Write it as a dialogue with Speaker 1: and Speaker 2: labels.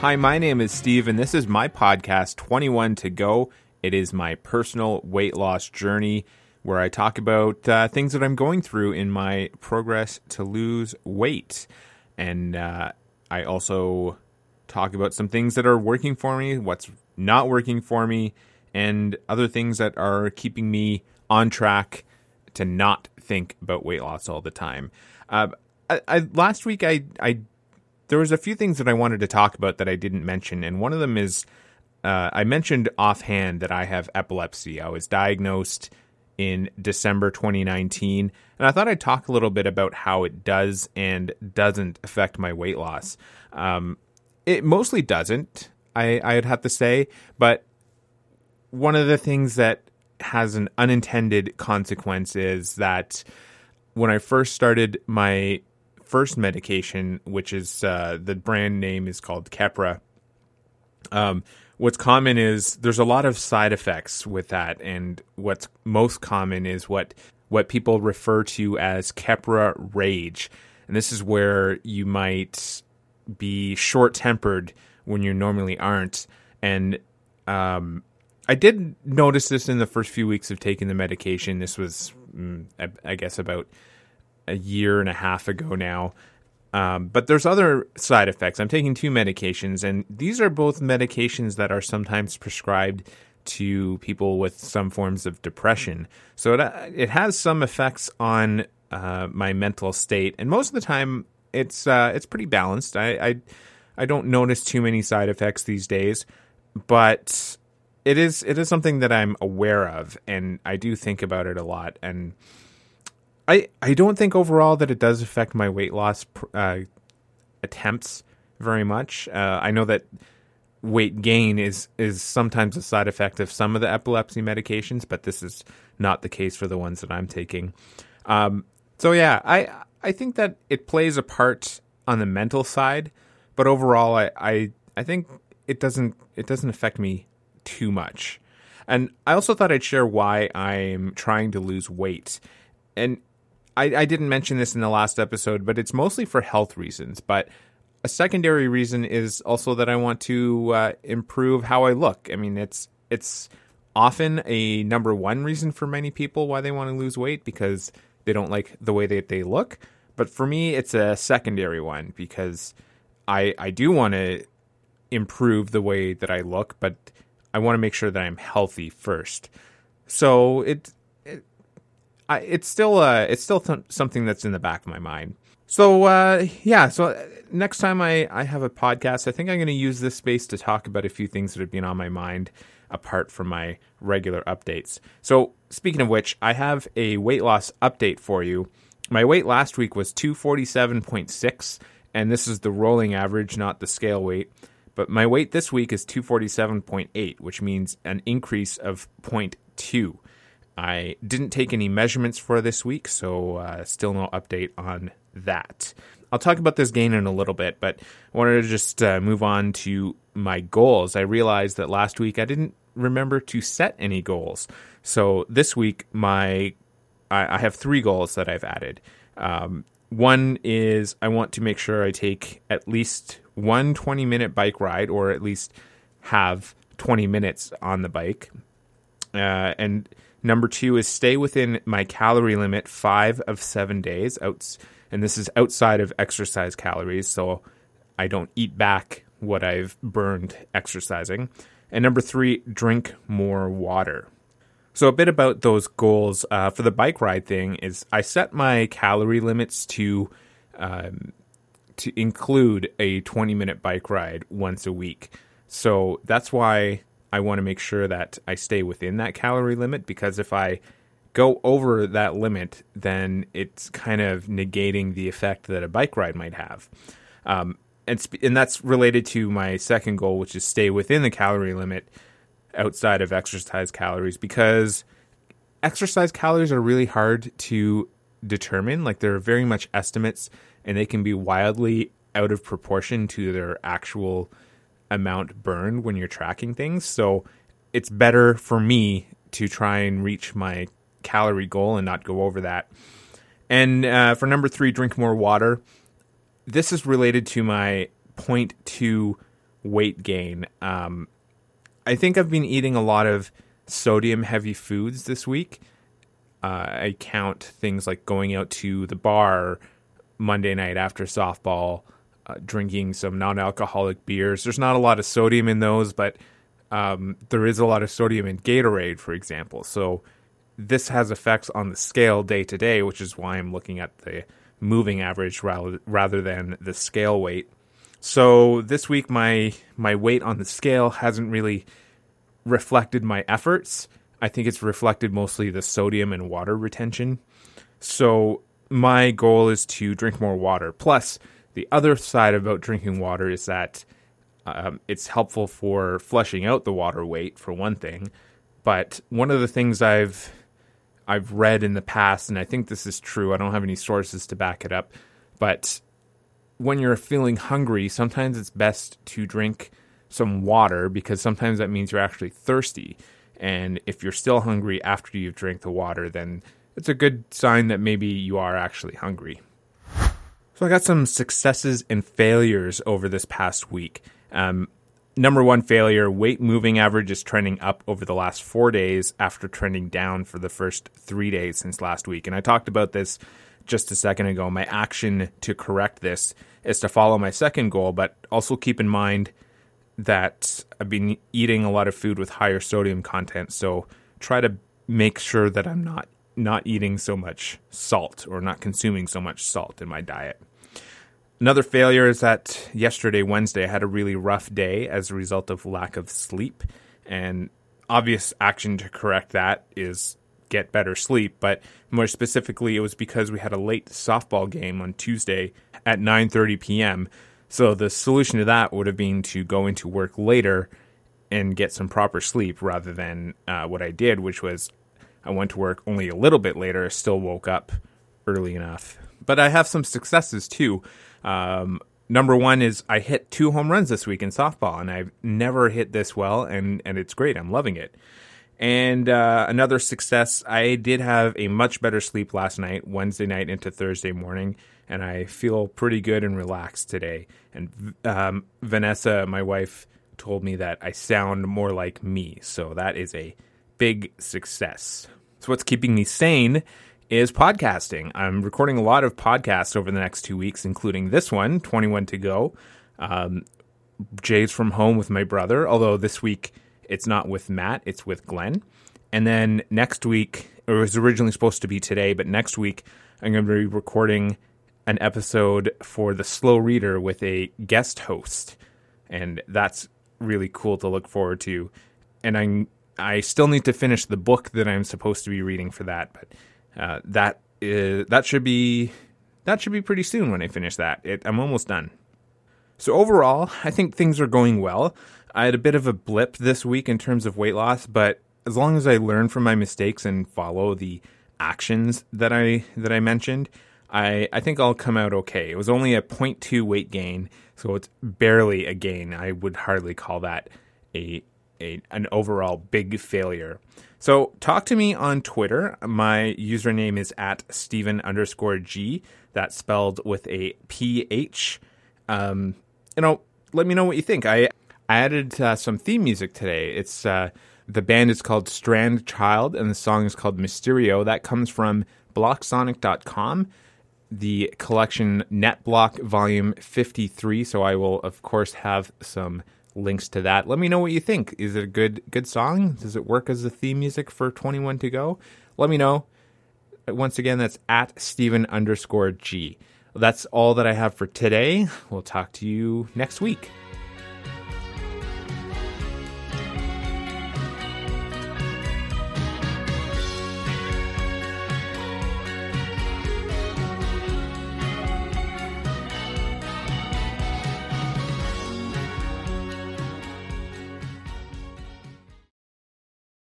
Speaker 1: Hi, my name is Steve, and this is my podcast, 21 to Go. It is my personal weight loss journey where I talk about uh, things that I'm going through in my progress to lose weight. And uh, I also talk about some things that are working for me, what's not working for me, and other things that are keeping me on track to not think about weight loss all the time. Uh, I, I, last week, I, I there was a few things that I wanted to talk about that I didn't mention, and one of them is uh, I mentioned offhand that I have epilepsy. I was diagnosed in December 2019, and I thought I'd talk a little bit about how it does and doesn't affect my weight loss. Um, it mostly doesn't, I, I'd have to say, but one of the things that has an unintended consequence is that when I first started my first medication, which is uh, the brand name is called Keppra. Um, what's common is there's a lot of side effects with that, and what's most common is what what people refer to as Keppra rage, and this is where you might be short tempered when you normally aren't, and um, I did notice this in the first few weeks of taking the medication. This was, mm, I, I guess, about a year and a half ago now. Um, but there's other side effects. I'm taking two medications, and these are both medications that are sometimes prescribed to people with some forms of depression. So it, it has some effects on uh, my mental state, and most of the time it's uh, it's pretty balanced. I, I I don't notice too many side effects these days, but it is it is something that I'm aware of, and I do think about it a lot. And I I don't think overall that it does affect my weight loss uh, attempts very much. Uh, I know that weight gain is is sometimes a side effect of some of the epilepsy medications, but this is not the case for the ones that I'm taking. Um, so yeah, I I think that it plays a part on the mental side, but overall, I I, I think it doesn't it doesn't affect me too much. And I also thought I'd share why I'm trying to lose weight. And I, I didn't mention this in the last episode, but it's mostly for health reasons. But a secondary reason is also that I want to uh, improve how I look. I mean, it's it's often a number one reason for many people why they want to lose weight because they don't like the way that they look. But for me, it's a secondary one because I I do want to improve the way that I look, but I want to make sure that I'm healthy first. So it I, it's still uh, it's still th- something that's in the back of my mind. So uh, yeah, so uh, next time I, I have a podcast, I think I'm going to use this space to talk about a few things that have been on my mind apart from my regular updates. So speaking of which, I have a weight loss update for you. My weight last week was 247.6, and this is the rolling average, not the scale weight. But my weight this week is 247.8, which means an increase of 0.2. I didn't take any measurements for this week, so uh, still no update on that. I'll talk about this gain in a little bit, but I wanted to just uh, move on to my goals. I realized that last week I didn't remember to set any goals. So this week, my I, I have three goals that I've added. Um, one is I want to make sure I take at least one 20 minute bike ride, or at least have 20 minutes on the bike. Uh, and Number two is stay within my calorie limit five of seven days. And this is outside of exercise calories, so I don't eat back what I've burned exercising. And number three, drink more water. So a bit about those goals uh, for the bike ride thing is I set my calorie limits to um, to include a 20 minute bike ride once a week. So that's why I want to make sure that I stay within that calorie limit because if I go over that limit, then it's kind of negating the effect that a bike ride might have. Um, and, sp- and that's related to my second goal, which is stay within the calorie limit outside of exercise calories because exercise calories are really hard to determine. Like they're very much estimates and they can be wildly out of proportion to their actual amount burned when you're tracking things. So it's better for me to try and reach my calorie goal and not go over that. And uh, for number three, drink more water. This is related to my 0.2 weight gain. Um, I think I've been eating a lot of sodium heavy foods this week. Uh, I count things like going out to the bar Monday night after softball, uh, drinking some non alcoholic beers. There's not a lot of sodium in those, but um, there is a lot of sodium in Gatorade, for example. So this has effects on the scale day to day, which is why I'm looking at the moving average rather, rather than the scale weight. So this week, my my weight on the scale hasn't really reflected my efforts. I think it's reflected mostly the sodium and water retention. So my goal is to drink more water. Plus, the other side about drinking water is that um, it's helpful for flushing out the water weight for one thing. But one of the things I've I've read in the past, and I think this is true. I don't have any sources to back it up, but when you're feeling hungry, sometimes it's best to drink some water because sometimes that means you're actually thirsty. And if you're still hungry after you've drank the water, then it's a good sign that maybe you are actually hungry. So I got some successes and failures over this past week. Um, number one failure weight moving average is trending up over the last four days after trending down for the first three days since last week. And I talked about this just a second ago. My action to correct this is to follow my second goal, but also keep in mind that I've been eating a lot of food with higher sodium content, so try to make sure that I'm not not eating so much salt or not consuming so much salt in my diet. Another failure is that yesterday, Wednesday, I had a really rough day as a result of lack of sleep. And obvious action to correct that is get better sleep, but more specifically it was because we had a late softball game on Tuesday at 9:30 p.m. So the solution to that would have been to go into work later and get some proper sleep rather than uh, what I did, which was I went to work only a little bit later, still woke up early enough. But I have some successes too. Um, number one is I hit two home runs this week in softball, and I've never hit this well, and and it's great. I'm loving it. And uh, another success, I did have a much better sleep last night, Wednesday night into Thursday morning, and I feel pretty good and relaxed today. And um, Vanessa, my wife, told me that I sound more like me, so that is a big success. So, what's keeping me sane is podcasting. I'm recording a lot of podcasts over the next two weeks, including this one, 21 to go. Um, Jay's from home with my brother, although this week it's not with Matt, it's with Glenn. And then next week, it was originally supposed to be today, but next week I'm going to be recording an episode for the Slow Reader with a guest host. And that's really cool to look forward to. And I I still need to finish the book that I'm supposed to be reading for that, but uh, that is, that should be that should be pretty soon when I finish that. It, I'm almost done. So overall, I think things are going well. I had a bit of a blip this week in terms of weight loss, but as long as I learn from my mistakes and follow the actions that I that I mentioned, I I think I'll come out okay. It was only a 0.2 weight gain, so it's barely a gain. I would hardly call that a, a an overall big failure. So talk to me on Twitter. My username is at Stephen underscore G. That's spelled with a PH. Um, you know, let me know what you think. I I added uh, some theme music today. It's uh, the band is called Strand Child, and the song is called Mysterio. That comes from Blocsonic.com, the collection NetBloc Volume 53. So I will, of course, have some links to that. Let me know what you think. Is it a good good song? Does it work as the theme music for 21 to go? Let me know. Once again, that's at Stephen underscore G. That's all that I have for today. We'll talk to you next week.